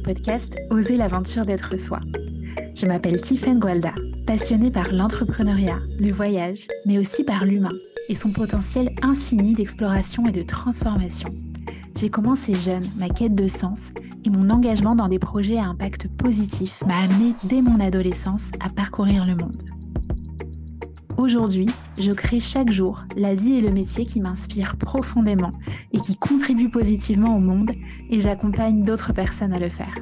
podcast Oser l'aventure d'être soi. Je m'appelle Tiffaine Gualda, passionnée par l'entrepreneuriat, le voyage, mais aussi par l'humain et son potentiel infini d'exploration et de transformation. J'ai commencé jeune ma quête de sens et mon engagement dans des projets à impact positif m'a amené dès mon adolescence à parcourir le monde. Aujourd'hui, je crée chaque jour la vie et le métier qui m'inspirent profondément et qui contribuent positivement au monde et j'accompagne d'autres personnes à le faire.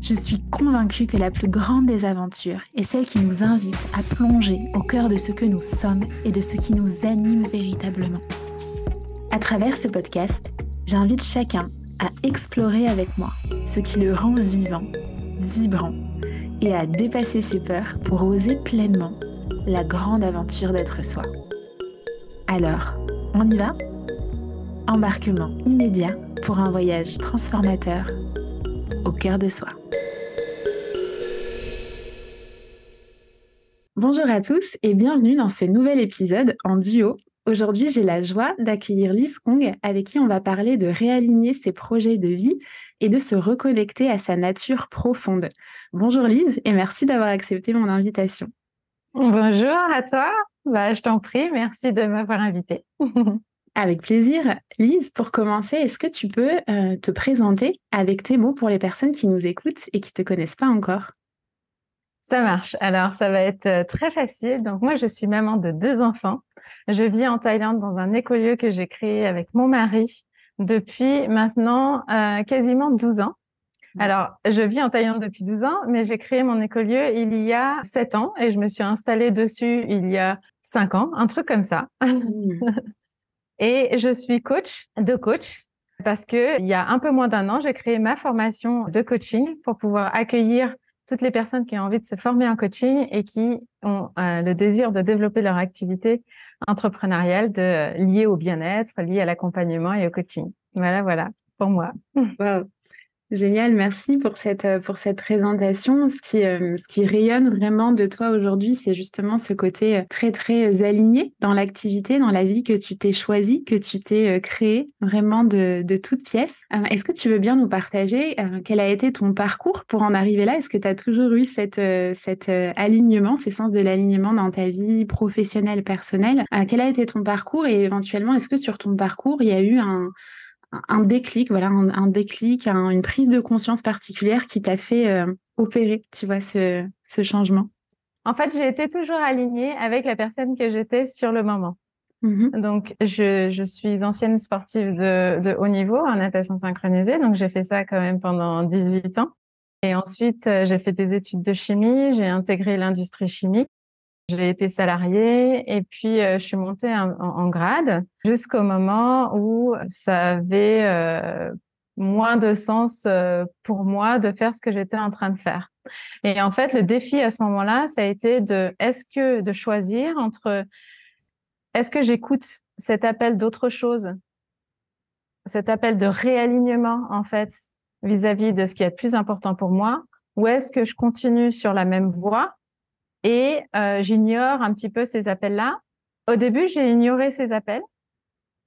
Je suis convaincue que la plus grande des aventures est celle qui nous invite à plonger au cœur de ce que nous sommes et de ce qui nous anime véritablement. À travers ce podcast, j'invite chacun à explorer avec moi ce qui le rend vivant, vibrant et à dépasser ses peurs pour oser pleinement la grande aventure d'être soi. Alors, on y va? Embarquement immédiat pour un voyage transformateur au cœur de soi. Bonjour à tous et bienvenue dans ce nouvel épisode en duo. Aujourd'hui, j'ai la joie d'accueillir Lise Kong avec qui on va parler de réaligner ses projets de vie et de se reconnecter à sa nature profonde. Bonjour Lise et merci d'avoir accepté mon invitation. Bonjour à toi. Bah, je t'en prie, merci de m'avoir invité. Avec plaisir. Lise, pour commencer, est-ce que tu peux euh, te présenter avec tes mots pour les personnes qui nous écoutent et qui ne te connaissent pas encore? Ça marche. Alors, ça va être euh, très facile. Donc, moi, je suis maman de deux enfants. Je vis en Thaïlande dans un écolieu que j'ai créé avec mon mari depuis maintenant euh, quasiment 12 ans. Alors, je vis en Thaïlande depuis 12 ans, mais j'ai créé mon écolieu il y a 7 ans et je me suis installée dessus il y a 5 ans, un truc comme ça. et je suis coach de coach parce que il y a un peu moins d'un an, j'ai créé ma formation de coaching pour pouvoir accueillir toutes les personnes qui ont envie de se former en coaching et qui ont euh, le désir de développer leur activité entrepreneuriale de, liée au bien-être, liée à l'accompagnement et au coaching. Voilà, voilà, pour moi. Génial, merci pour cette, euh, pour cette présentation. Ce qui, euh, ce qui rayonne vraiment de toi aujourd'hui, c'est justement ce côté euh, très, très aligné dans l'activité, dans la vie que tu t'es choisie, que tu t'es créée vraiment de, de toutes pièces. Est-ce que tu veux bien nous partager quel a été ton parcours pour en arriver là? Est-ce que tu as toujours eu cette, cet alignement, ce sens de l'alignement dans ta vie professionnelle, personnelle? Quel a été ton parcours? Et éventuellement, est-ce que sur ton parcours, il y a eu un un déclic, voilà, un, déclic, une prise de conscience particulière qui t'a fait euh, opérer, tu vois, ce, changement En fait, j'ai été toujours alignée avec la personne que j'étais sur le moment. Mm-hmm. Donc, je, suis ancienne sportive de, haut niveau en natation synchronisée, donc j'ai fait ça quand même pendant 18 ans. Et ensuite, euh, j'ai fait des études de chimie, j'ai intégré l'industrie chimique j'ai été salariée et puis euh, je suis montée en, grade jusqu'au moment où ça avait euh, moins de sens euh, pour moi de faire ce que j'étais en train de faire. Et en fait, le défi à ce moment-là, ça a été de est-ce que de choisir entre est-ce que j'écoute cet appel d'autre chose, cet appel de réalignement en fait vis-à-vis -vis de ce qui est le plus important pour moi, ou est-ce que je continue sur la même voie? Et euh, j'ignore un petit peu ces appels-là. Au début, j'ai ignoré ces appels.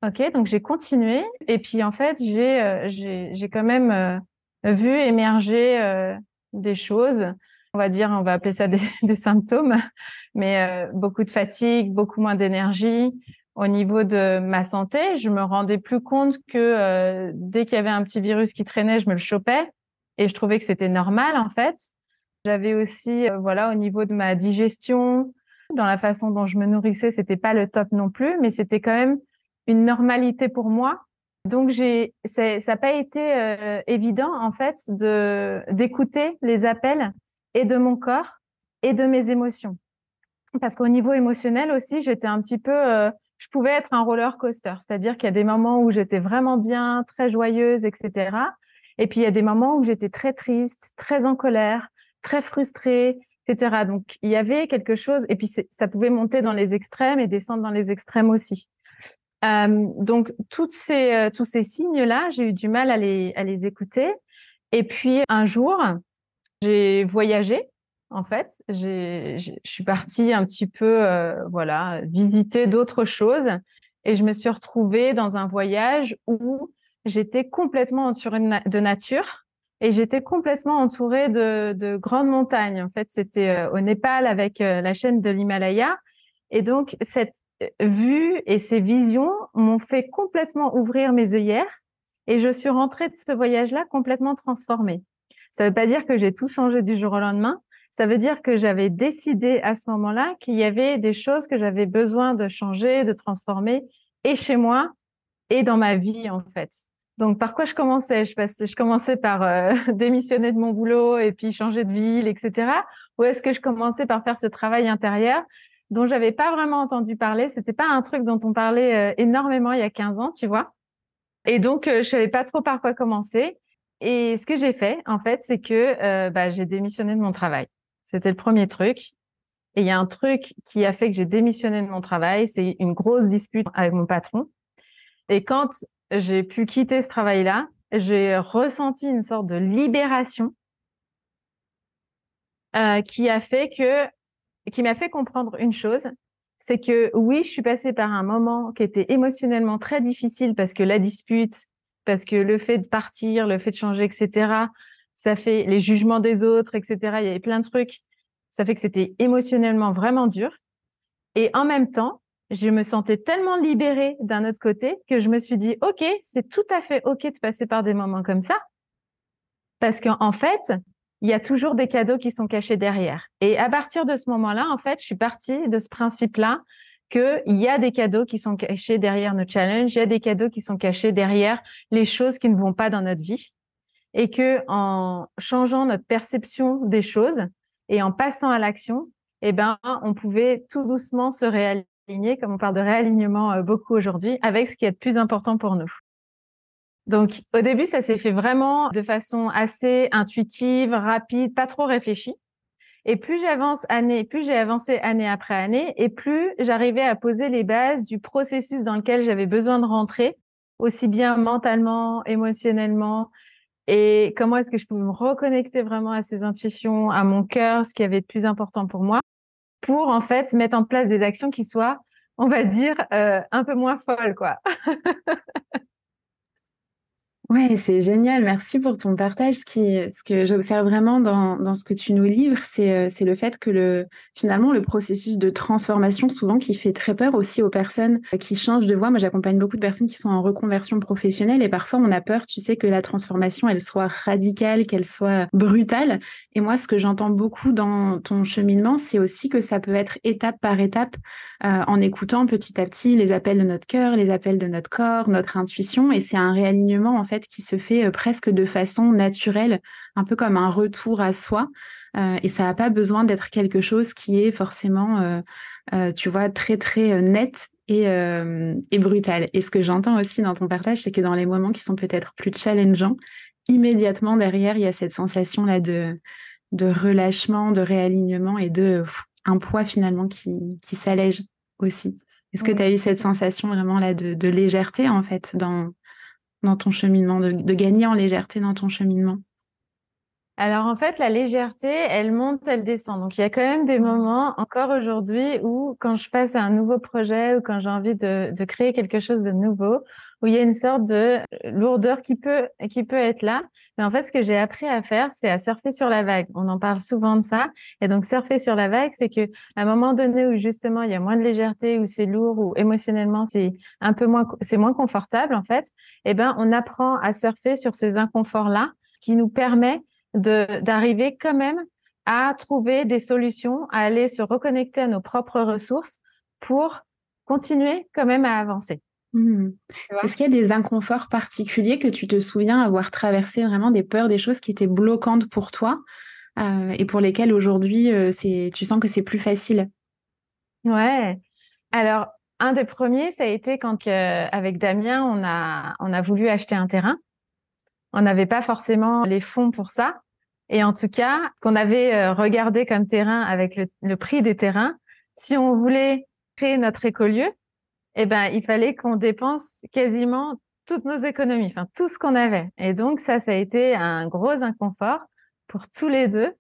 Ok, donc j'ai continué et puis en fait j'ai euh, j'ai quand même euh, vu émerger des choses. On va dire, on va appeler ça des, des symptômes, mais beaucoup de fatigue, beaucoup moins d'énergie. Au niveau de ma santé, je me rendais plus compte que dès qu'il y avait un petit virus qui traînait, je me le chopais et je trouvais que c'était normal en fait. J'avais aussi, euh, voilà, au niveau de ma digestion, dans la façon dont je me nourrissais, c'était pas le top non plus, mais c'était quand même une normalité pour moi. Donc j'ai, ça n'a pas été euh, évident en fait de d'écouter les appels et de mon corps et de mes émotions, parce qu'au niveau émotionnel aussi, j'étais un petit peu, euh, je pouvais être un roller coaster, c'est-à-dire qu'il y a des moments où j'étais vraiment bien, très joyeuse, etc. Et puis il y a des moments où j'étais très triste, très en colère, très frustrée, etc. Donc, il y avait quelque chose, et puis ça pouvait monter dans les extrêmes et descendre dans les extrêmes aussi. Euh, donc, ces, euh, tous ces signes-là, j'ai eu du mal à les, à les écouter. Et puis, un jour, j'ai voyagé, en fait. Je suis partie un petit peu, euh, voilà, visiter d'autres choses. Et je me suis retrouvée dans un voyage où j'étais complètement sur une de nature et j'étais complètement entourée de, de, grandes montagnes. En fait, c'était euh, au Népal avec euh, la chaîne de l'Himalaya. Et donc, cette euh, vue et ces visions m'ont fait complètement ouvrir mes œillères et je suis rentrée de ce voyage-là complètement transformée. Ça ne veut pas dire que j'ai tout changé du jour au lendemain. Ça veut dire que j'avais décidé à ce moment-là qu'il y avait des choses que j'avais besoin de changer, de transformer, et chez moi, et dans ma vie, en fait. Donc, par quoi je commençais? Je, je commençais par euh, démissionner de mon boulot et puis changer de ville, etc. Ou est-ce que je commençais par faire ce travail intérieur dont j'avais pas vraiment entendu parler? C'était pas un truc dont on parlait euh, énormément il y a 15 ans, tu vois? Et donc, euh, je savais pas trop par quoi commencer. Et ce que j'ai fait, en fait, c'est que bah, j'ai démissionné de mon travail. C'était le premier truc. Et il y a un truc qui a fait que j'ai démissionné de mon travail, c'est une grosse dispute avec mon patron. Et quand j'ai pu quitter ce travail-là. J'ai ressenti une sorte de libération euh, qui a fait que, qui m'a fait comprendre une chose, c'est que oui, je suis passée par un moment qui était émotionnellement très difficile parce que la dispute, parce que le fait de partir, le fait de changer, etc., ça fait les jugements des autres, etc. Il y avait plein de trucs. Ça fait que c'était émotionnellement vraiment dur. Et en même temps, je me sentais tellement libérée d'un autre côté que je me suis dit, OK, c'est tout à fait OK de passer par des moments comme ça. Parce qu'en fait, il y a toujours des cadeaux qui sont cachés derrière. Et à partir de ce moment-là, en fait, je suis partie de ce principe-là qu'il y a des cadeaux qui sont cachés derrière nos challenges, il y a des cadeaux qui sont cachés derrière les choses qui ne vont pas dans notre vie. Et que en changeant notre perception des choses et en passant à l'action, eh ben, on pouvait tout doucement se réaliser comme on parle de réalignement euh, beaucoup aujourd'hui, avec ce qui est le plus important pour nous. Donc, au début, ça s'est fait vraiment de façon assez intuitive, rapide, pas trop réfléchie. Et plus j'avance année, plus j'ai avancé année après année, et plus j'arrivais à poser les bases du processus dans lequel j'avais besoin de rentrer, aussi bien mentalement, émotionnellement, et comment est-ce que je pouvais me reconnecter vraiment à ces intuitions, à mon cœur, ce qui avait de plus important pour moi pour en fait mettre en place des actions qui soient, on va dire, euh, un peu moins folles, quoi. Ouais, c'est génial. Merci pour ton partage. Ce, que j'observe vraiment dans, ce que tu nous livres, c'est, euh, le fait que le, finalement, le processus de transformation, souvent, qui fait très peur aussi aux personnes qui changent de voie. Moi, j'accompagne beaucoup de personnes qui sont en reconversion professionnelle et parfois, on a peur, tu sais, que la transformation, elle soit radicale, qu'elle soit brutale. Et moi, ce que j'entends beaucoup dans ton cheminement, c'est aussi que ça peut être étape par étape, euh, en écoutant petit à petit les appels de notre cœur, les appels de notre corps, notre intuition. Et c'est un réalignement, en fait, qui se fait euh, presque de façon naturelle, un peu comme un retour à soi. Euh, et ça n'a pas besoin d'être quelque chose qui est forcément, euh, tu vois, très très net et, et brutal. Et ce que j'entends aussi dans ton partage, c'est que dans les moments qui sont peut-être plus challengeants, immédiatement derrière, il y a cette sensation-là de, de relâchement, de réalignement et de un poids finalement qui, qui s'allège aussi. Est-ce que tu as eu cette sensation vraiment là de, de légèreté en fait dans, dans ton cheminement, de, gagner en légèreté dans ton cheminement alors en fait, la légèreté, elle monte, elle descend. Donc il y a quand même des moments, encore aujourd'hui, où quand je passe à un nouveau projet ou quand j'ai envie de, de, créer quelque chose de nouveau, où il y a une sorte de lourdeur qui peut, qui peut être là. Mais en fait, ce que j'ai appris à faire, c'est à surfer sur la vague. On en parle souvent de ça. Et donc, surfer sur la vague, c'est que à un moment donné où justement il y a moins de légèreté, où c'est lourd, ou émotionnellement c'est un peu moins, c'est moins confortable en fait. Eh ben, on apprend à surfer sur ces inconforts-là, ce qui nous permet de d'arriver quand même à trouver des solutions, à aller se reconnecter à nos propres ressources pour continuer quand même à avancer. Mmh. Est-ce qu'il y a des inconforts particuliers que tu te souviens avoir traversé vraiment des peurs, des choses qui étaient bloquantes pour toi euh, et pour lesquelles aujourd'hui euh, c'est, tu sens que c'est plus facile? Ouais. Alors, un des premiers, ça a été quand euh, avec Damien, on a, on a voulu acheter un terrain. On n'avait pas forcément les fonds pour ça. Et en tout cas, ce qu'on avait regardé comme terrain avec le, le prix des terrains, si on voulait créer notre écolieu, eh ben, il fallait qu'on dépense quasiment toutes nos économies, enfin tout ce qu'on avait. Et donc ça, ça a été un gros inconfort pour tous les deux.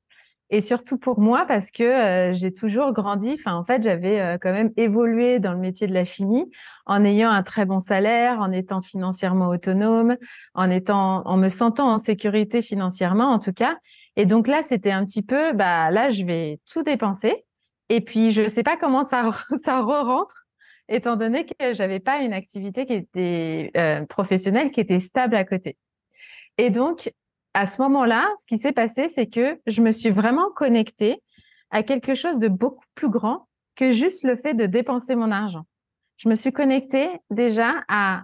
et surtout pour moi parce que euh, j'ai toujours grandi. Enfin, en fait, j'avais euh, quand même évolué dans le métier de la chimie en ayant un très bon salaire, en étant financièrement autonome, en étant, en me sentant en sécurité financièrement en tout cas. Et donc là, c'était un petit peu, bah là, je vais tout dépenser. Et puis, je sais pas comment ça ça re-rentre, étant donné que j'avais pas une activité qui était euh, professionnelle, qui était stable à côté. Et donc, à ce moment-là, ce qui s'est passé, c'est que je me suis vraiment connectée à quelque chose de beaucoup plus grand que juste le fait de dépenser mon argent. Je me suis connectée déjà à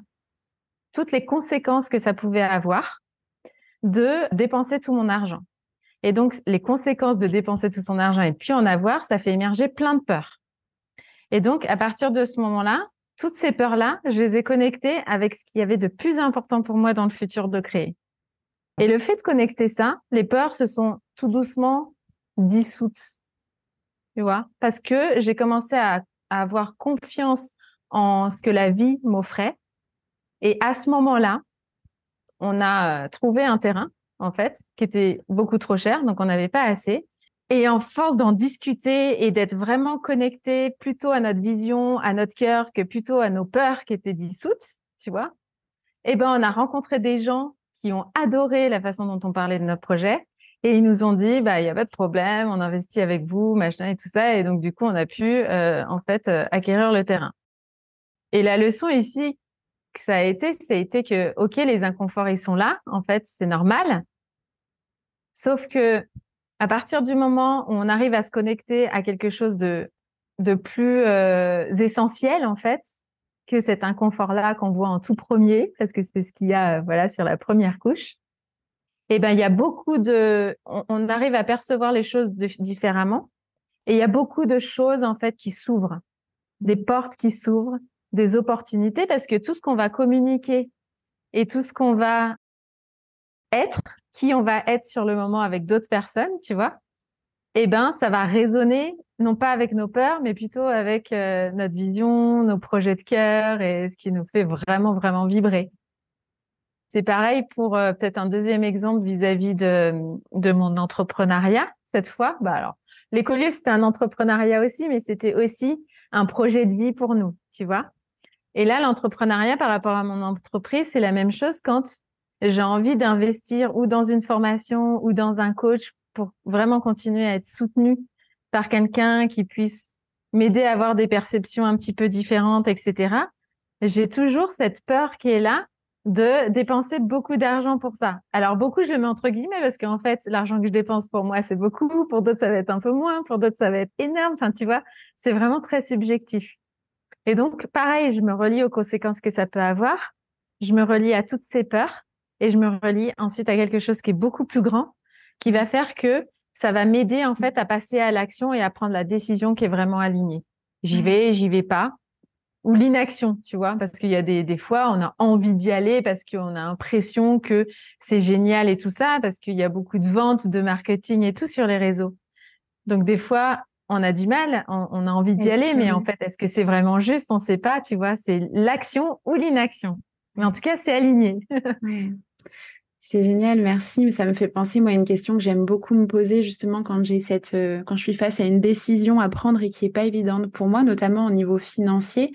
toutes les conséquences que ça pouvait avoir de dépenser tout mon argent. Et donc, les conséquences de dépenser tout son argent et de puis en avoir, ça fait émerger plein de peurs. Et donc, à partir de ce moment-là, toutes ces peurs-là, je les ai connectées avec ce qu'il y avait de plus important pour moi dans le futur de créer. Et le fait de connecter ça, les peurs se sont tout doucement dissoutes. Tu vois, parce que j'ai commencé à, avoir confiance en ce que la vie m'offrait. Et à ce moment-là, on a euh, trouvé un terrain, en fait, qui était beaucoup trop cher, donc on n'avait pas assez. Et en force d'en discuter et d'être vraiment connecté plutôt à notre vision, à notre cœur, que plutôt à nos peurs qui étaient dissoutes, tu vois, eh ben, on a rencontré des gens qui ont adoré la façon dont on parlait de notre projet. Et ils nous ont dit, bah, il n'y a pas de problème, on investit avec vous, machin et tout ça. Et donc, du coup, on a pu, euh, en fait, euh, acquérir le terrain. Et la leçon ici que ça a été, ça été que, OK, les inconforts, ils sont là. En fait, c'est normal. Sauf que, à partir du moment où on arrive à se connecter à quelque chose de, de plus euh, essentiel, en fait, que cet inconfort-là qu'on voit en tout premier, parce que c'est ce qu'il y a, euh, voilà, sur la première couche. Eh ben, il y a beaucoup de, on, arrive à percevoir les choses différemment. Et il y a beaucoup de choses, en fait, qui s'ouvrent. Des portes qui s'ouvrent, des opportunités, parce que tout ce qu'on va communiquer et tout ce qu'on va être, qui on va être sur le moment avec d'autres personnes, tu vois, eh ben, ça va résonner non pas avec nos peurs, mais plutôt avec euh, notre vision, nos projets de cœur et ce qui nous fait vraiment, vraiment vibrer. C'est pareil pour euh, peut-être un deuxième exemple vis-à-vis de, de mon entrepreneuriat cette fois. Bah alors, l'écolieu, c'était un entrepreneuriat aussi, mais c'était aussi un projet de vie pour nous, tu vois. Et là, l'entrepreneuriat par rapport à mon entreprise, c'est la même chose quand j'ai envie d'investir ou dans une formation ou dans un coach pour vraiment continuer à être soutenue par quelqu'un qui puisse m'aider à avoir des perceptions un petit peu différentes, etc. J'ai toujours cette peur qui est là de dépenser beaucoup d'argent pour ça. Alors beaucoup, je le mets entre guillemets parce qu'en fait, l'argent que je dépense pour moi, c'est beaucoup. Pour d'autres, ça va être un peu moins. Pour d'autres, ça va être énorme. Enfin, tu vois, c'est vraiment très subjectif. Et donc, pareil, je me relie aux conséquences que ça peut avoir. Je me relie à toutes ces peurs et je me relie ensuite à quelque chose qui est beaucoup plus grand qui va faire que ça va m'aider en fait à passer à l'action et à prendre la décision qui est vraiment alignée. J'y mmh. vais, j'y vais pas. Ou l'inaction, tu vois, parce qu'il y a des, des fois, on a envie d'y aller parce qu'on a l'impression que c'est génial et tout ça, parce qu'il y a beaucoup de ventes, de marketing et tout sur les réseaux. Donc des fois, on a du mal, on, a envie d'y aller, mais en fait, est-ce que c'est vraiment juste? On ne sait pas, tu vois, c'est l'action ou l'inaction. Mais en tout cas, c'est aligné. C'est génial, merci. Ça me fait penser, moi, à une question que j'aime beaucoup me poser justement quand j'ai cette, euh, quand je suis face à une décision à prendre et qui est pas évidente pour moi, notamment au niveau financier,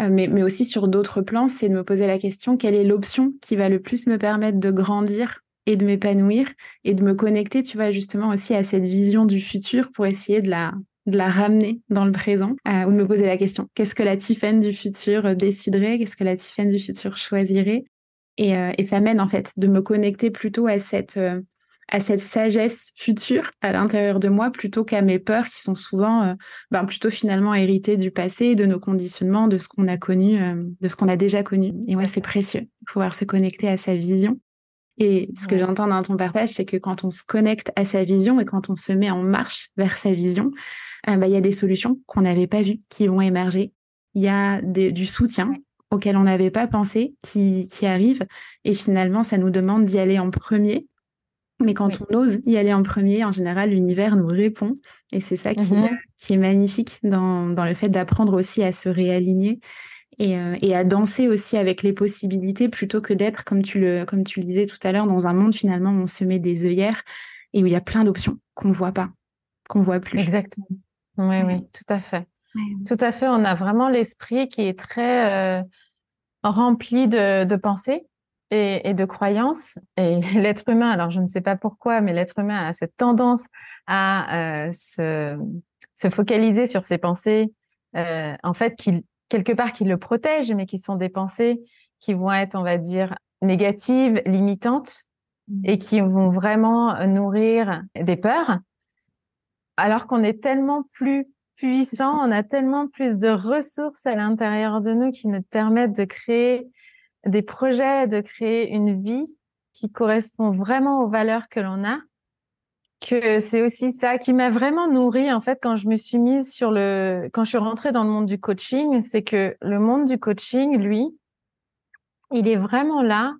euh, mais, mais aussi sur d'autres plans, c'est de me poser la question quelle est l'option qui va le plus me permettre de grandir et de m'épanouir et de me connecter, tu vois, justement aussi à cette vision du futur pour essayer de la, de la ramener dans le présent euh, ou de me poser la question qu'est-ce que la Tiffen du futur déciderait, qu'est-ce que la Tiffen du futur choisirait? Euh, et, ça mène en fait de me connecter plutôt à cette, euh, à cette sagesse future à l'intérieur de moi plutôt qu'à mes peurs qui sont souvent euh, ben, plutôt finalement héritées du passé, de nos conditionnements, de ce qu'on a connu, de ce qu'on a déjà connu. Et ouais, c'est précieux pouvoir se connecter à sa vision. Et ce que j'entends dans ton partage, c'est que quand on se connecte à sa vision et quand on se met en marche vers sa vision, ben, il y a des solutions qu'on n'avait pas vues qui vont émerger. Il y a du soutien auxquels on n'avait pas pensé qui, qui arrivent. Et finalement, ça nous demande d'y aller en premier. Mais quand on ose y aller en premier, en général, l'univers nous répond. Et c'est ça qui, mhm. qui, est magnifique dans, dans le fait d'apprendre aussi à se réaligner et, euh, et, à danser aussi avec les possibilités plutôt que d'être, comme, tu le, comme tu le disais tout à l'heure, dans un monde finalement où on se met des œillères et où il y a plein d'options qu'on ne voit pas. qu'on voit plus. Exactement. Oui, oui, tout à fait. Tout à fait. On a vraiment l'esprit qui est très euh, rempli de, de pensées et, de croyances. Et l'être humain, alors je ne sais pas pourquoi, mais l'être humain a cette tendance à euh, se, se, focaliser sur ses pensées, euh, en fait, qui, quelque part, qui le protègent, mais qui sont des pensées qui vont être, on va dire, négatives, limitantes, et mmh. qui vont vraiment nourrir des peurs, alors qu'on est tellement plus puissant, on a tellement plus de ressources à l'intérieur de nous qui nous permettent de créer des projets, de créer une vie qui correspond vraiment aux valeurs que l'on a, que c'est aussi ça qui m'a vraiment nourri en fait quand je me suis mise sur le quand je suis rentrée dans le monde du coaching, c'est que le monde du coaching lui il est vraiment là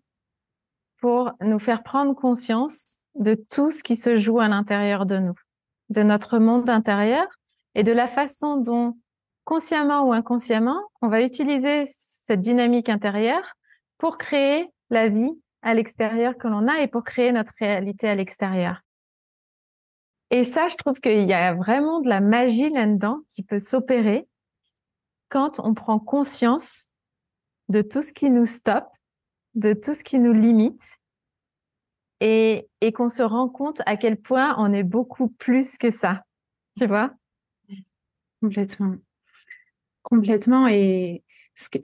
pour nous faire prendre conscience de tout ce qui se joue à l'intérieur de nous, de notre monde intérieur et de la façon dont consciemment ou inconsciemment, on va utiliser cette dynamique intérieure pour créer la vie à l'extérieur que l'on a et pour créer notre réalité à l'extérieur. Et ça, je trouve qu'il y a vraiment de la magie là-dedans qui peut s'opérer quand on prend conscience de tout ce qui nous stoppe, de tout ce qui nous limite et, qu'on se rend compte à quel point on est beaucoup plus que ça. Tu vois? Complètement. Complètement. Et ce que,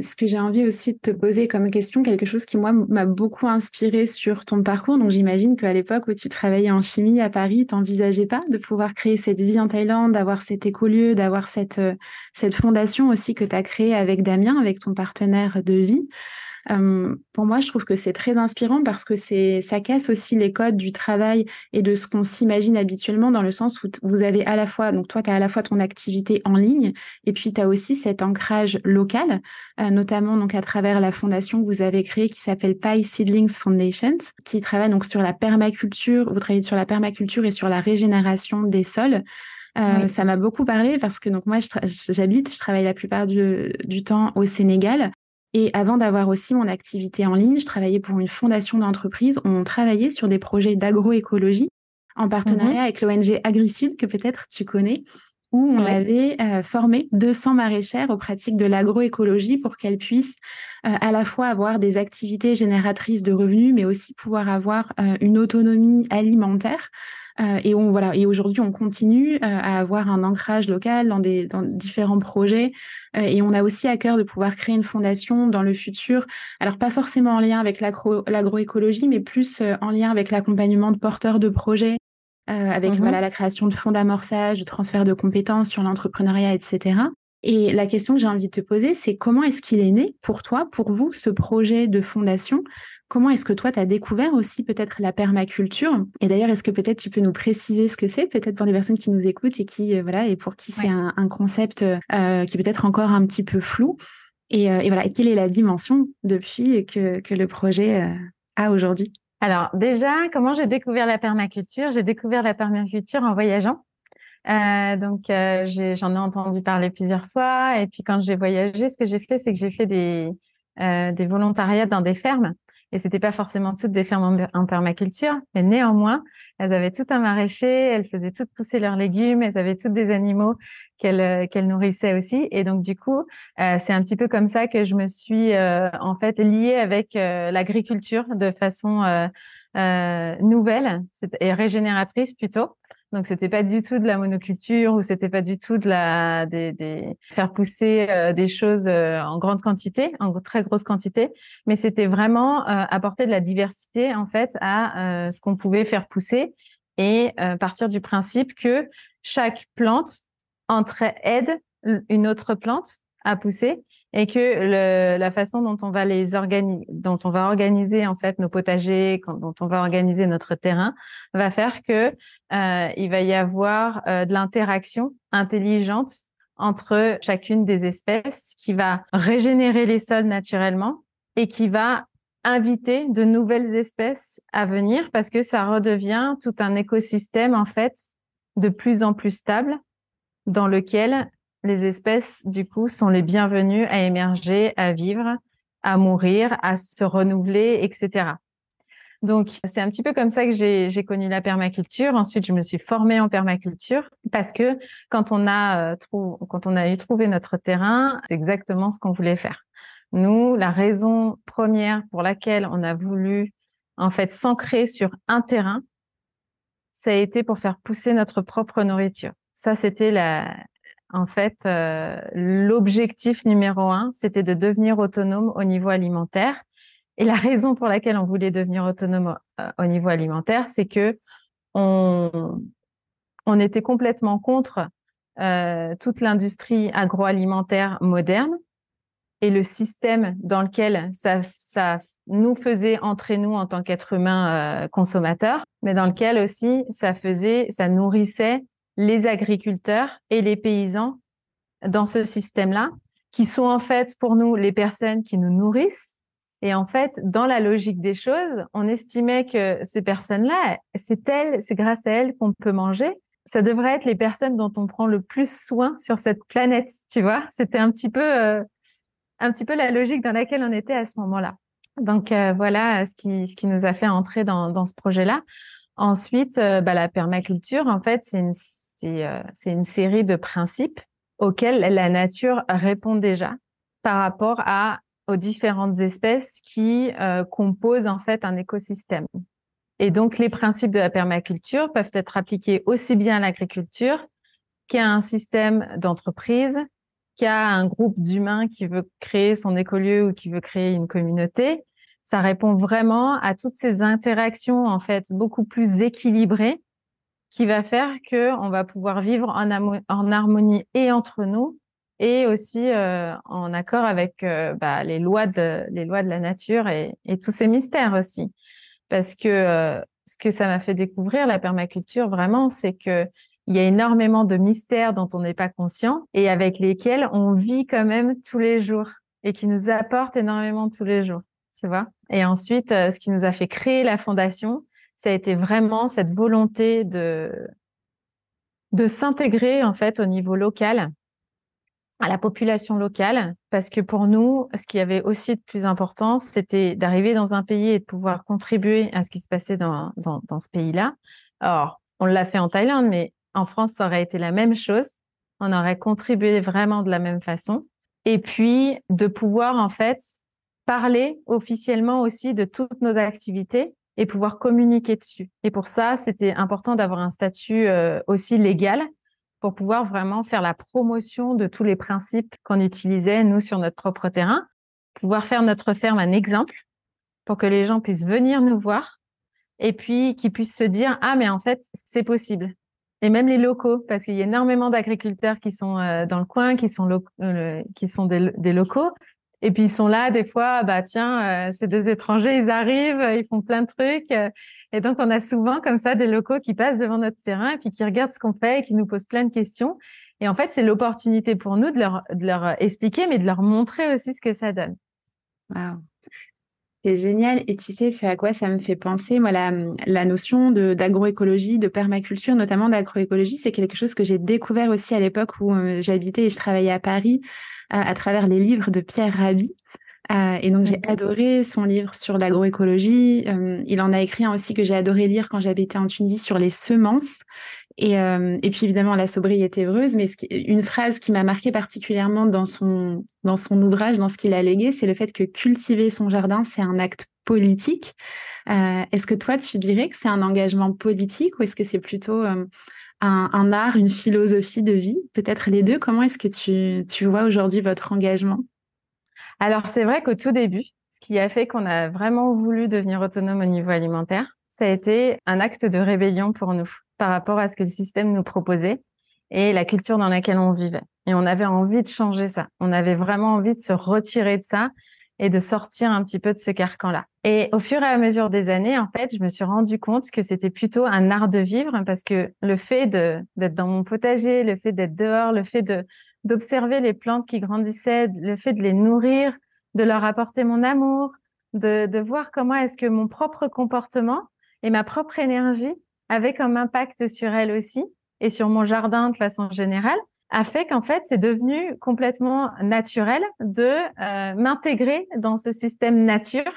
ce, que j'ai envie aussi de te poser comme question, quelque chose qui, moi, m'a beaucoup inspiré sur ton parcours. Donc, j'imagine qu'à l'époque où tu travaillais en chimie à Paris, tu n'envisageais pas de pouvoir créer cette vie en Thaïlande, d'avoir cet écolieu, d'avoir cette, euh, cette fondation aussi que tu as créée avec Damien, avec ton partenaire de vie pour moi, je trouve que c'est très inspirant parce que c'est ça casse aussi les codes du travail et de ce qu'on s'imagine habituellement dans le sens où vous avez à la fois, donc toi, tu as à la fois ton activité en ligne et puis tu as aussi cet ancrage local, euh, notamment donc à travers la fondation que vous avez créée qui s'appelle Pi Seedlings Foundations, qui travaille donc sur la permaculture, vous travaillez sur la permaculture et sur la régénération des sols. Euh, ça m'a beaucoup parlé parce que donc moi j'habite, je, travaille la plupart du, du, temps au Sénégal et avant d'avoir aussi mon activité en ligne, je travaillais pour une fondation d'entreprise. On travaillait sur des projets d'agroécologie en partenariat mhm. avec l'ONG AgriSud, que peut-être tu connais, où on avait euh, formé 200 maraîchères aux pratiques de l'agroécologie pour qu'elles puissent euh, à la fois avoir des activités génératrices de revenus, mais aussi pouvoir avoir euh, une autonomie alimentaire euh, et on voilà. Et aujourd'hui, on continue euh, à avoir un ancrage local dans des dans différents projets. Euh, et on a aussi à cœur de pouvoir créer une fondation dans le futur. Alors pas forcément en lien avec l'agroécologie, mais plus en lien avec l'accompagnement de porteurs de projets. avec mmh voilà la création de fonds d'amorçage, de transfert de compétences sur l'entrepreneuriat, etc. Et la question que j'ai envie de te poser, c'est comment est-ce qu'il est né pour toi, pour vous, ce projet de fondation? Comment est-ce que toi, tu as découvert aussi peut-être la permaculture? Et d'ailleurs, est-ce que peut-être tu peux nous préciser ce que c'est, peut-être pour les personnes qui nous écoutent et qui, euh, voilà, et pour qui c'est un, concept euh, qui est peut-être encore un petit peu flou? Et, euh, voilà, quelle est la dimension depuis que, que le projet a aujourd'hui? Alors déjà, comment j'ai découvert la permaculture? J'ai découvert la permaculture en voyageant. Donc j'en ai, entendu parler plusieurs fois et puis quand j'ai voyagé, ce que j'ai fait, c'est que j'ai fait des, des volontariats dans des fermes et c'était pas forcément toutes des fermes en, permaculture, mais néanmoins, elles avaient tout un maraîcher, elles faisaient toutes pousser leurs légumes, elles avaient toutes des animaux qu'elles euh, qu'elles nourrissaient aussi. Et donc du coup, euh, c'est un petit peu comme ça que je me suis euh, en fait liée avec l'agriculture de façon nouvelle et régénératrice plutôt. Donc c'était pas du tout de la monoculture ou c'était pas du tout de la faire pousser euh, des choses euh, en grande quantité, en très grosse quantité, mais c'était vraiment euh, apporter de la diversité en fait à ce qu'on pouvait faire pousser. Et partir du principe que chaque plante entre aide une autre plante à pousser et que le, la façon dont on va les organiser, dont on va organiser en fait nos potagers, dont on va organiser notre terrain, va faire que euh, il va y avoir euh, de l'interaction intelligente entre chacune des espèces qui va régénérer les sols naturellement et qui va inviter de nouvelles espèces à venir parce que ça redevient tout un écosystème en fait de plus en plus stable dans lequel les espèces, du coup, sont les bienvenues à émerger, à vivre, à mourir, à se renouveler, etc. Donc, c'est un petit peu comme ça que j'ai connu la permaculture. Ensuite, je me suis formée en permaculture parce que quand on a, euh, quand on a eu trouvé notre terrain, c'est exactement ce qu'on voulait faire. Nous, la raison première pour laquelle on a voulu en fait s'ancrer sur un terrain, ça a été pour faire pousser notre propre nourriture. Ça, c'était la, en fait, euh, l'objectif numéro un, c'était de devenir autonome au niveau alimentaire. Et la raison pour laquelle on voulait devenir autonome euh, au niveau alimentaire, c'est que on, était complètement contre euh, toute l'industrie agroalimentaire moderne et le système dans lequel ça, nous faisait entrer nous en tant qu'être humain euh, consommateurs, mais dans lequel aussi ça faisait, ça nourrissait les agriculteurs et les paysans dans ce système-là, qui sont en fait pour nous les personnes qui nous nourrissent et en fait, dans la logique des choses, on estimait que ces personnes-là, c'est elles, c'est grâce à elles qu'on peut manger. Ça devrait être les personnes dont on prend le plus soin sur cette planète, tu vois. C'était un petit peu, euh, un petit peu la logique dans laquelle on était à ce moment-là. Donc euh, voilà ce qui, ce qui nous a fait entrer dans, dans ce projet-là. Ensuite, euh, bah, la permaculture, en fait, c'est une, c'est une série de principes auxquels la nature répond déjà par rapport aux différentes espèces qui euh, composent en fait un écosystème. Et donc les principes de la permaculture peuvent être appliqués aussi bien à l'agriculture qu'à un système d'entreprise, qu'à un groupe d'humains qui veut créer son écolieu ou qui veut créer une communauté. Ça répond vraiment à toutes ces interactions en fait beaucoup plus équilibrées qui va faire que on va pouvoir vivre en, harmonie et entre nous et aussi euh, en accord avec euh, bah, les lois de les lois de la nature et, et tous ces mystères aussi. Parce que euh, ce que ça m'a fait découvrir la permaculture vraiment c'est que il y a énormément de mystères dont on n'est pas conscient et avec lesquels on vit quand même tous les jours et qui nous apportent énormément tous les jours tu vois et ensuite ce qui nous a fait créer la fondation ça a été vraiment cette volonté de de s'intégrer en fait au niveau local à la population locale, parce que pour nous, ce qui avait aussi de plus important, c'était d'arriver dans un pays et de pouvoir contribuer à ce qui se passait dans, dans, dans ce pays-là. Alors, on l'a fait en Thaïlande, mais en France, ça aurait été la même chose. On aurait contribué vraiment de la même façon. Et puis, de pouvoir, en fait, parler officiellement aussi de toutes nos activités et pouvoir communiquer dessus. Et pour ça, c'était important d'avoir un statut euh, aussi légal pour pouvoir vraiment faire la promotion de tous les principes qu'on utilisait, nous, sur notre propre terrain, pouvoir faire notre ferme un exemple pour que les gens puissent venir nous voir et puis qu'ils puissent se dire, ah, mais en fait, c'est possible. Et même les locaux, parce qu'il y a énormément d'agriculteurs qui sont euh, dans le coin, qui sont, euh, qui sont des, locaux. Et puis ils sont là des fois, bah tiens, euh, ces deux étrangers, ils arrivent, ils font plein de trucs. Et donc, on a souvent comme ça des locaux qui passent devant notre terrain et puis qui regardent ce qu'on fait et qui nous posent plein de questions. Et en fait, c'est l'opportunité pour nous de leur, de leur expliquer, mais de leur montrer aussi ce que ça donne. Wow. C'est génial. Et tu sais, c'est à quoi ça me fait penser, moi, la, la notion d'agroécologie, de, permaculture, notamment d'agroécologie, c'est quelque chose que j'ai découvert aussi à l'époque où euh, j'habitais et je travaillais à Paris à travers les livres de Pierre Rabhi. Euh, et donc j'ai adoré son livre sur l'agroécologie. Euh, il en a écrit un aussi que j'ai adoré lire quand j'habitais en Tunisie sur les semences. Et, euh, et puis évidemment la sobriété heureuse. Mais une phrase qui m'a marqué particulièrement dans son, dans son ouvrage, dans ce qu'il a légué, c'est le fait que cultiver son jardin, c'est un acte politique. est-ce que toi, tu dirais que c'est un engagement politique ou est-ce que c'est plutôt un, un, art, une philosophie de vie? Peut-être les deux. Comment est-ce que tu, tu vois aujourd'hui votre engagement? Alors, c'est vrai qu'au tout début, ce qui a fait qu'on a vraiment voulu devenir autonome au niveau alimentaire, ça a été un acte de rébellion pour nous par rapport à ce que le système nous proposait et la culture dans laquelle on vivait. Et on avait envie de changer ça. On avait vraiment envie de se retirer de ça et de sortir un petit peu de ce carcan-là. Et au fur et à mesure des années, en fait, je me suis rendu compte que c'était plutôt un art de vivre parce que le fait d'être dans mon potager, le fait d'être dehors, le fait d'observer les plantes qui grandissaient, le fait de les nourrir, de leur apporter mon amour, de voir comment est-ce que mon propre comportement et ma propre énergie avaient comme impact sur elles aussi et sur mon jardin de façon générale, a fait qu'en fait, c'est devenu complètement naturel de euh, m'intégrer dans ce système nature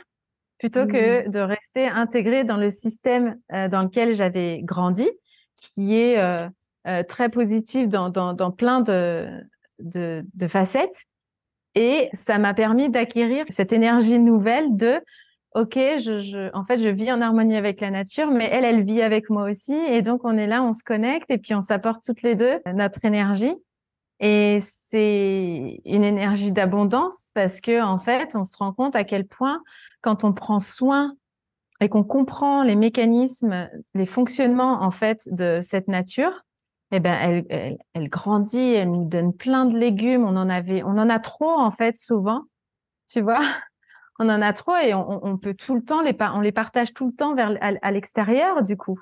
plutôt que mmh. de rester intégrée dans le système euh, dans lequel j'avais grandi, qui est euh, euh, très positif dans, dans, dans plein de, de, de, facettes. Et ça m'a permis d'acquérir cette énergie nouvelle de OK, je, je, en fait, je vis en harmonie avec la nature, mais elle, elle vit avec moi aussi. Et donc, on est là, on se connecte et puis on s'apporte toutes les deux notre énergie. Et c'est une énergie d'abondance parce que, en fait, on se rend compte à quel point quand on prend soin et qu'on comprend les mécanismes, les fonctionnements en fait de cette nature, eh ben elle, elle, grandit, elle nous donne plein de légumes. On en avait, on en a trop en fait souvent, tu vois? On en a trop et on, peut tout le temps les, on les partage tout le temps vers à, l'extérieur du coup.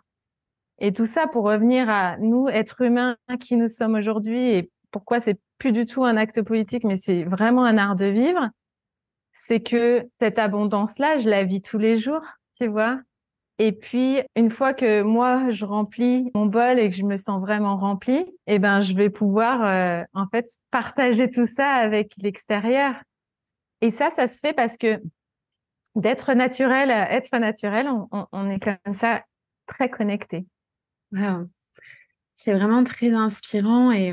Et tout ça pour revenir à nous, êtres humains qui nous sommes aujourd'hui et pourquoi c'est plus du tout un acte politique, mais c'est vraiment un art de vivre c'est que cette abondance-là, je la vis tous les jours, tu vois. Et puis, une fois que moi, je remplis mon bol et que je me sens vraiment remplie, eh ben, je vais pouvoir, euh, en fait, partager tout ça avec l'extérieur. Et ça, ça se fait parce que d'être naturel à être naturel, on, est comme ça très connecté. C'est vraiment très inspirant et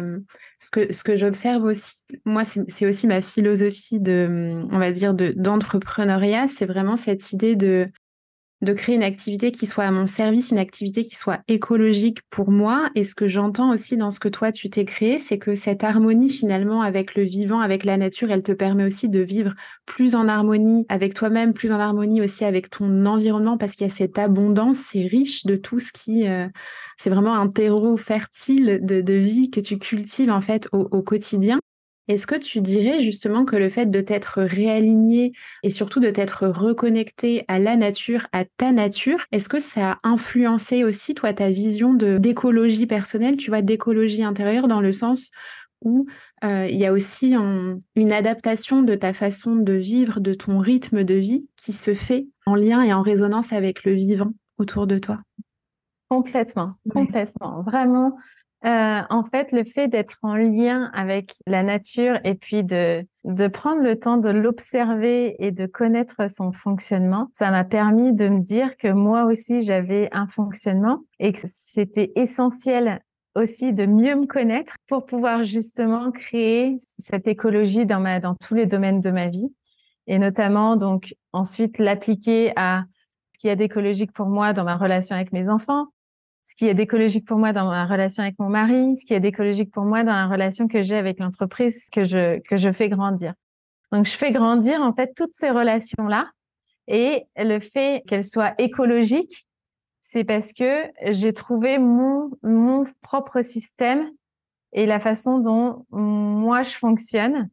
ce que, ce que j'observe aussi, moi, c'est aussi ma philosophie de, on va dire, d'entrepreneuriat, c'est vraiment cette idée de de créer une activité qui soit à mon service, une activité qui soit écologique pour moi. Et ce que j'entends aussi dans ce que toi tu t'es créé, c'est que cette harmonie finalement avec le vivant, avec la nature, elle te permet aussi de vivre plus en harmonie avec toi-même, plus en harmonie aussi avec ton environnement parce qu'il y a cette abondance, c'est riche de tout ce qui, euh, c'est vraiment un terreau fertile de, vie que tu cultives en fait au quotidien. Est-ce que tu dirais justement que le fait de t'être réaligné et surtout de t'être reconnecté à la nature, à ta nature, est-ce que ça a influencé aussi toi ta vision de d'écologie personnelle, tu vois, d'écologie intérieure dans le sens où euh, il y a aussi une adaptation de ta façon de vivre, de ton rythme de vie qui se fait en lien et en résonance avec le vivant autour de toi? Complètement, complètement. Vraiment, euh, en fait, le fait d'être en lien avec la nature et puis de, de prendre le temps de l'observer et de connaître son fonctionnement, ça m'a permis de me dire que moi aussi j'avais un fonctionnement et que c'était essentiel aussi de mieux me connaître pour pouvoir justement créer cette écologie dans ma, dans tous les domaines de ma vie et notamment donc ensuite l'appliquer à ce qu'il y a d'écologique pour moi dans ma relation avec mes enfants, ce qui est d'écologique pour moi dans ma relation avec mon mari, ce qui est d'écologique pour moi dans la relation que j'ai avec l'entreprise que je, que je fais grandir. Donc, je fais grandir, en fait, toutes ces relations-là. Et le fait qu'elles soient écologiques, c'est parce que j'ai trouvé mon, mon propre système et la façon dont moi je fonctionne.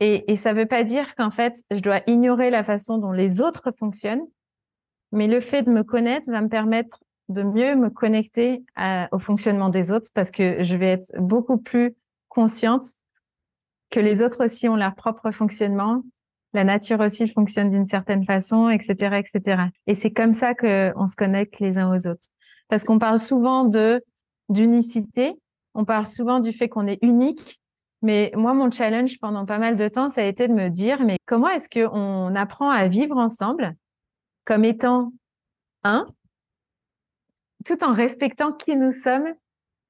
Et, ça veut pas dire qu'en fait, je dois ignorer la façon dont les autres fonctionnent, mais le fait de me connaître va me permettre de mieux me connecter au fonctionnement des autres parce que je vais être beaucoup plus consciente que les autres aussi ont leur propre fonctionnement. La nature aussi fonctionne d'une certaine façon, etc., etc. Et c'est comme ça que on se connecte les uns aux autres. Parce qu'on parle souvent de d'unicité, on parle souvent du fait qu'on est unique. Mais moi, mon challenge pendant pas mal de temps, ça a été de me dire, mais comment est-ce qu'on apprend à vivre ensemble comme étant un tout en respectant qui nous sommes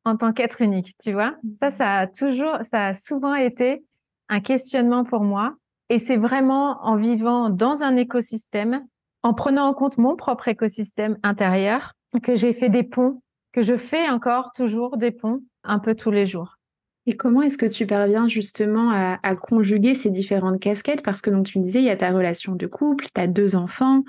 en tant qu'être unique, tu vois? Ça, ça a toujours, ça a souvent été un questionnement pour moi. Et c'est vraiment en vivant dans un écosystème, en prenant en compte mon propre écosystème intérieur, que j'ai fait des ponts, que je fais encore toujours des ponts un peu tous les jours. Et comment est-ce que tu parviens justement à, conjuguer ces différentes casquettes? Parce que donc tu me disais, il y a ta relation de couple, tu as deux enfants,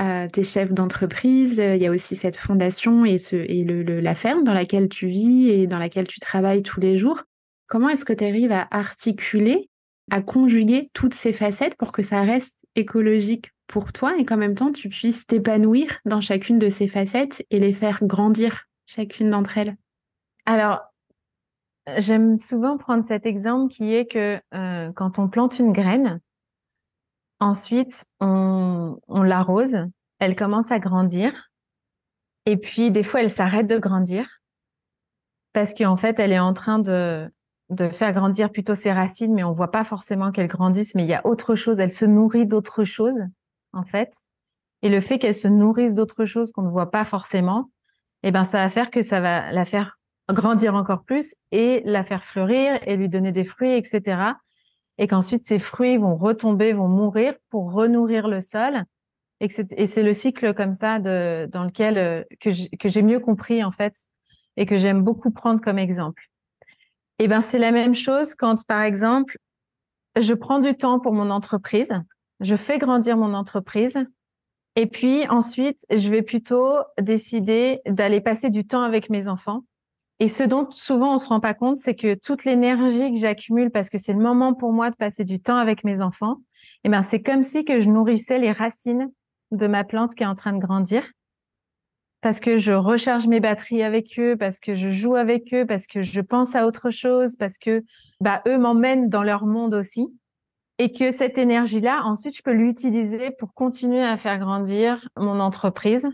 euh, tu es chef d'entreprise, euh, il y a aussi cette fondation et, ce, et le, la ferme dans laquelle tu vis et dans laquelle tu travailles tous les jours. Comment est-ce que tu arrives à articuler, à conjuguer toutes ces facettes pour que ça reste écologique pour toi et qu'en même temps tu puisses t'épanouir dans chacune de ces facettes et les faire grandir, chacune d'entre elles? Alors, J'aime souvent prendre cet exemple qui est que euh, quand on plante une graine, ensuite on, l'arrose, elle commence à grandir, et puis des fois elle s'arrête de grandir parce qu'en fait elle est en train de, faire grandir plutôt ses racines, mais on voit pas forcément qu'elle grandisse, mais il y a autre chose, elle se nourrit d'autre chose en fait. Et le fait qu'elle se nourrisse d'autres choses qu'on ne voit pas forcément, eh ben, ça va faire que ça va la faire grandir encore plus et la faire fleurir et lui donner des fruits, etc. Et qu'ensuite, ces fruits vont retomber, vont mourir pour renourrir le sol. Et c'est le cycle comme ça dans lequel euh, que j'ai mieux compris, en fait, et que j'aime beaucoup prendre comme exemple. Et ben, c'est la même chose quand, par exemple, je prends du temps pour mon entreprise, je fais grandir mon entreprise, et puis ensuite, je vais plutôt décider d'aller passer du temps avec mes enfants. Et ce dont souvent on se rend pas compte, c'est que toute l'énergie que j'accumule parce que c'est le moment pour moi de passer du temps avec mes enfants, eh ben c'est comme si que je nourrissais les racines de ma plante qui est en train de grandir. Parce que je recharge mes batteries avec eux, parce que je joue avec eux, parce que je pense à autre chose, parce que bah eux m'emmènent dans leur monde aussi et que cette énergie-là, ensuite, je peux l'utiliser pour continuer à faire grandir mon entreprise.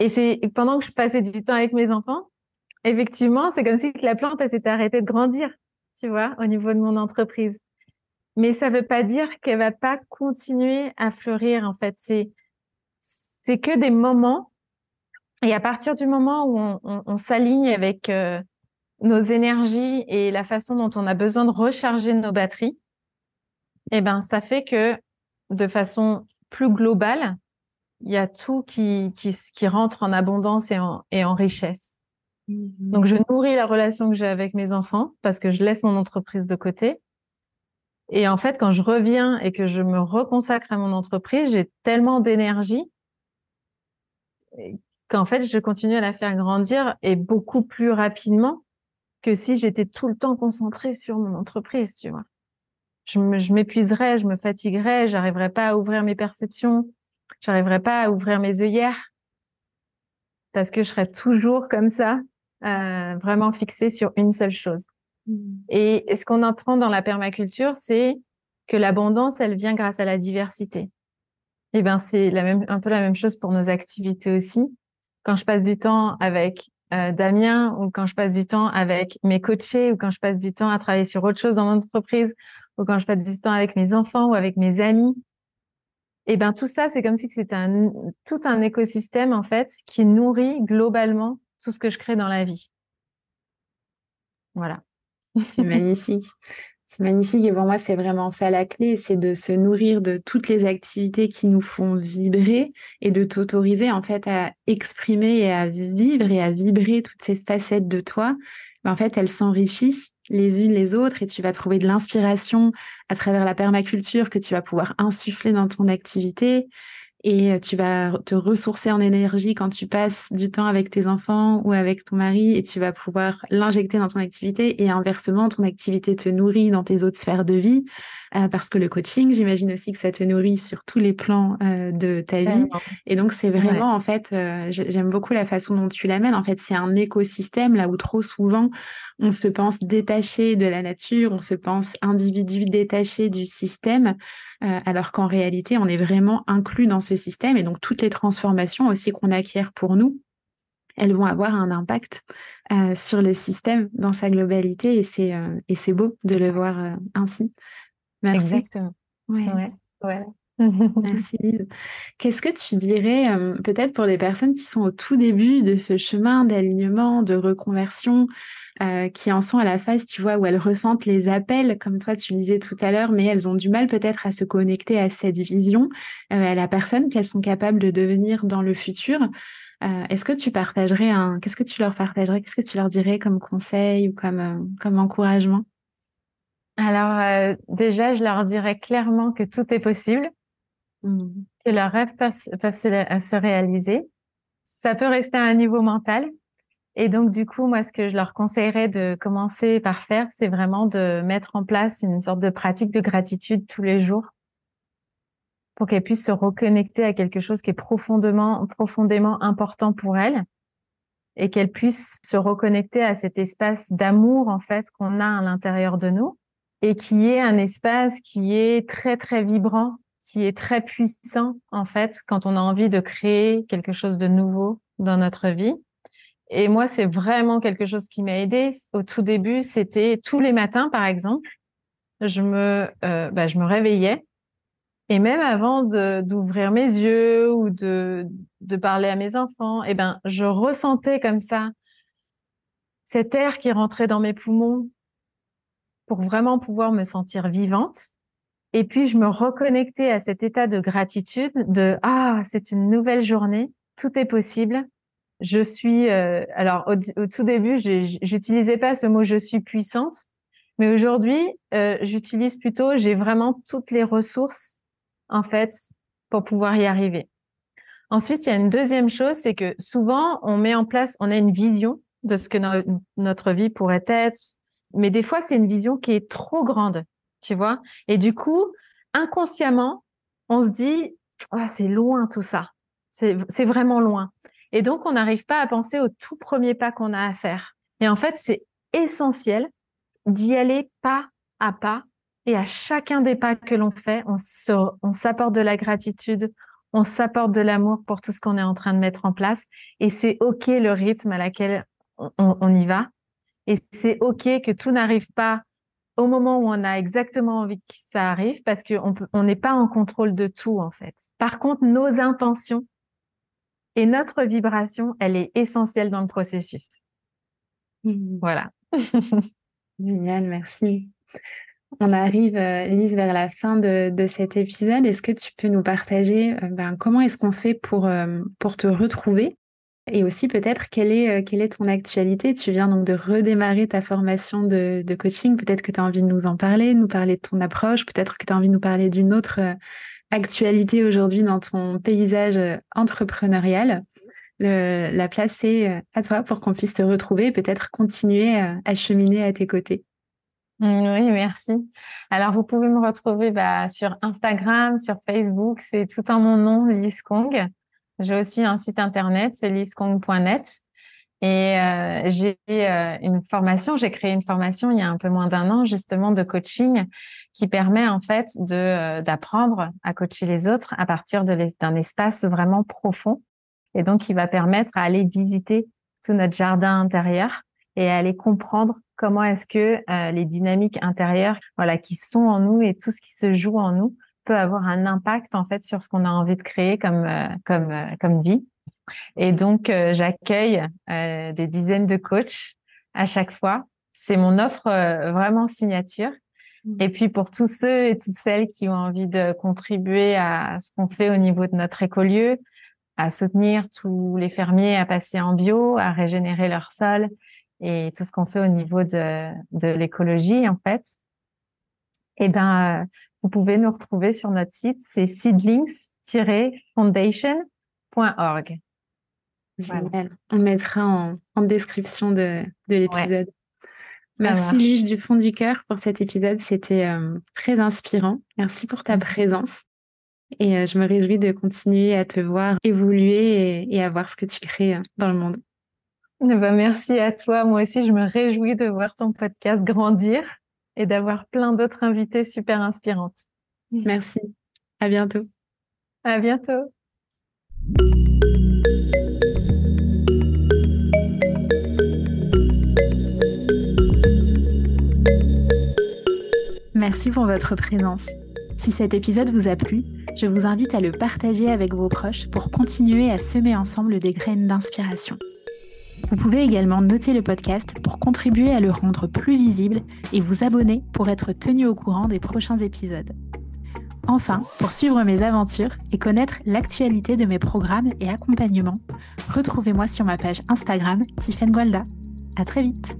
Et c'est pendant que je passais du temps avec mes enfants, effectivement, c'est comme si la plante, s'était arrêtée de grandir, tu vois, au niveau de mon entreprise. Mais ça ne veut pas dire qu'elle va pas continuer à fleurir, en fait. C'est, que des moments. Et à partir du moment où on, s'aligne avec euh, nos énergies et la façon dont on a besoin de recharger nos batteries, eh ben, ça fait que de façon plus globale, il y a tout qui, rentre en abondance et en richesse. Donc, je nourris la relation que j'ai avec mes enfants parce que je laisse mon entreprise de côté. Et en fait, quand je reviens et que je me reconsacre à mon entreprise, j'ai tellement d'énergie qu'en fait, je continue à la faire grandir et beaucoup plus rapidement que si j'étais tout le temps concentrée sur mon entreprise, tu vois je m'épuiserais, je me fatiguerais, j'arriverais pas à ouvrir mes perceptions, j'arriverais pas à ouvrir mes œillères parce que je serais toujours comme ça, euh, vraiment fixée sur une seule chose. Mmh. Et, ce qu'on apprend dans la permaculture, c'est que l'abondance, elle vient grâce à la diversité. Et eh ben c'est la même, un peu la même chose pour nos activités aussi. Quand je passe du temps avec euh, Damien ou quand je passe du temps avec mes coachés ou quand je passe du temps à travailler sur autre chose dans mon entreprise ou quand je passe du temps avec mes enfants ou avec mes amis. Et ben tout ça, c'est comme si c'était un, tout un écosystème en fait qui nourrit globalement tout ce que je crée dans la vie. Voilà. C'est magnifique. C'est magnifique et pour moi, c'est vraiment ça la clé, c'est de se nourrir de toutes les activités qui nous font vibrer et de t'autoriser en fait à exprimer et à vivre et à vibrer toutes ces facettes de toi. En fait, elles s'enrichissent les unes les autres et tu vas trouver de l'inspiration à travers la permaculture que tu vas pouvoir insuffler dans ton activité et euh, tu vas te ressourcer en énergie quand tu passes du temps avec tes enfants ou avec ton mari et tu vas pouvoir l'injecter dans ton activité et inversement ton activité te nourrit dans tes autres sphères de vie euh, parce que le coaching j'imagine aussi que ça te nourrit sur tous les plans euh, de ta vie. Et donc c'est vraiment en fait j'aime beaucoup la façon dont tu l'amènes. En fait c'est un écosystème là où trop souvent on se pense détaché de la nature on se pense individu détaché du système euh, alors qu'en réalité, on est vraiment inclus dans ce système et donc toutes les transformations aussi qu'on acquiert pour nous, elles vont avoir un impact euh, sur le système dans sa globalité et c'est euh, et c'est beau de le voir ainsi. Merci. Exactement. Ouais. Merci Lise. Qu'est-ce que tu dirais peut-être pour les personnes qui sont au tout début de ce chemin d'alignement, de reconversion, euh, qui en sont à la phase, tu vois, où elles ressentent les appels, comme toi tu disais tout à l'heure, mais elles ont du mal peut-être à se connecter à cette vision, euh, à la personne qu'elles sont capables de devenir dans le futur. Euh, est-ce que tu partagerais un, qu'est-ce que tu leur partagerais, qu'est-ce que tu leur dirais comme conseil ou comme, comme encouragement? Alors déjà, je leur dirais clairement que tout est possible, mmh. que leurs rêves peuvent, peuvent se réaliser. Ça peut rester à un niveau mental, et donc, du coup, moi, ce que je leur conseillerais de commencer par faire, c'est vraiment de mettre en place une sorte de pratique de gratitude tous les jours pour qu'elles puissent se reconnecter à quelque chose qui est profondément, profondément important pour elles et qu'elles puissent se reconnecter à cet espace d'amour, en fait, qu'on a à l'intérieur de nous et qui est un espace qui est très, très vibrant, qui est très puissant, en fait, quand on a envie de créer quelque chose de nouveau dans notre vie et moi, c'est vraiment quelque chose qui m'a aidé. Au tout début, c'était tous les matins, par exemple, je me, euh, bah, je me réveillais Et même avant d'ouvrir mes yeux ou de, de parler à mes enfants, eh ben, je ressentais comme ça cet air qui rentrait dans mes poumons pour vraiment pouvoir me sentir vivante. Et puis, je me reconnectais à cet état de gratitude de ah, c'est une nouvelle journée, tout est possible. Je suis euh, alors au, tout début, j'utilisais pas ce mot je suis puissante, mais aujourd'hui, euh, j'utilise plutôt j'ai vraiment toutes les ressources en fait pour pouvoir y arriver. Ensuite, il y a une deuxième chose, c'est que souvent on met en place, on a une vision de ce que notre vie pourrait être, mais des fois c'est une vision qui est trop grande, tu vois? Et du coup, inconsciemment, on se dit oh, c'est loin tout ça, c'est vraiment loin. Et donc on n'arrive pas à penser au tout premier pas qu'on a à faire. Et en fait, c'est essentiel d'y aller pas à pas. Et à chacun des pas que l'on fait, on s'apporte de la gratitude, on s'apporte de l'amour pour tout ce qu'on est en train de mettre en place. Et c'est OK le rythme à laquelle on, y va. Et c'est OK que tout n'arrive pas au moment où on a exactement envie que ça arrive parce qu'on on n'est pas en contrôle de tout, en fait. Par contre, nos intentions et notre vibration, elle est essentielle dans le processus. Mmh. Voilà. Génial, merci. On arrive, euh, Lise, vers la fin de, cet épisode. Est-ce que tu peux nous partager euh, ben, comment est-ce qu'on fait pour, euh, pour te retrouver? Et aussi peut-être quelle est, quelle est ton actualité? Tu viens donc de redémarrer ta formation de, de coaching. Peut-être que tu as envie de nous en parler, de nous parler de ton approche. Peut-être que tu as envie de nous parler d'une autre actualité aujourd'hui dans ton paysage entrepreneurial. la place est à toi pour qu'on puisse te retrouver et peut-être continuer à cheminer à tes côtés. Mmh, oui, merci. Alors, vous pouvez me retrouver bah, sur Instagram, sur Facebook, c'est tout en mon nom, Lise Kong. J'ai aussi un site internet, c'est liskong.net. Et euh, j'ai euh, une formation, j'ai créé une formation il y a un peu moins d'un an justement de coaching qui permet en fait de euh, d'apprendre à coacher les autres à partir d'un espace vraiment profond et donc qui va permettre à aller visiter tout notre jardin intérieur et à aller comprendre comment est-ce que euh, les dynamiques intérieures, voilà, qui sont en nous et tout ce qui se joue en nous peut avoir un impact en fait sur ce qu'on a envie de créer comme euh, comme euh, comme vie. Et donc j'accueille des dizaines de coachs à chaque fois. C'est mon offre vraiment signature. Mmh. Et puis pour tous ceux et toutes celles qui ont envie de contribuer à ce qu'on fait au niveau de notre écolieu, à soutenir tous les fermiers à passer en bio, à régénérer leur sol, et tout ce qu'on fait au niveau de, de l'écologie, en fait, eh ben, euh, vous pouvez nous retrouver sur notre site, c'est seedlings-foundation.org. Génial. On mettra en, en description de, de l'épisode. Merci Lise du fond du cœur pour cet épisode. C'était euh, très inspirant. Merci pour ta mmh. présence. Et euh, je me réjouis de continuer à te voir évoluer et, et à voir ce que tu crées dans le monde. Eh ben, merci à toi. Moi aussi, je me réjouis de voir ton podcast grandir et d'avoir plein d'autres invités super inspirantes. Merci. À bientôt. À bientôt. Merci pour votre présence. Si cet épisode vous a plu, je vous invite à le partager avec vos proches pour continuer à semer ensemble des graines d'inspiration. Vous pouvez également noter le podcast pour contribuer à le rendre plus visible et vous abonner pour être tenu au courant des prochains épisodes. Enfin, pour suivre mes aventures et connaître l'actualité de mes programmes et accompagnements, retrouvez-moi sur ma page Instagram Tiffen Gualda. À très vite!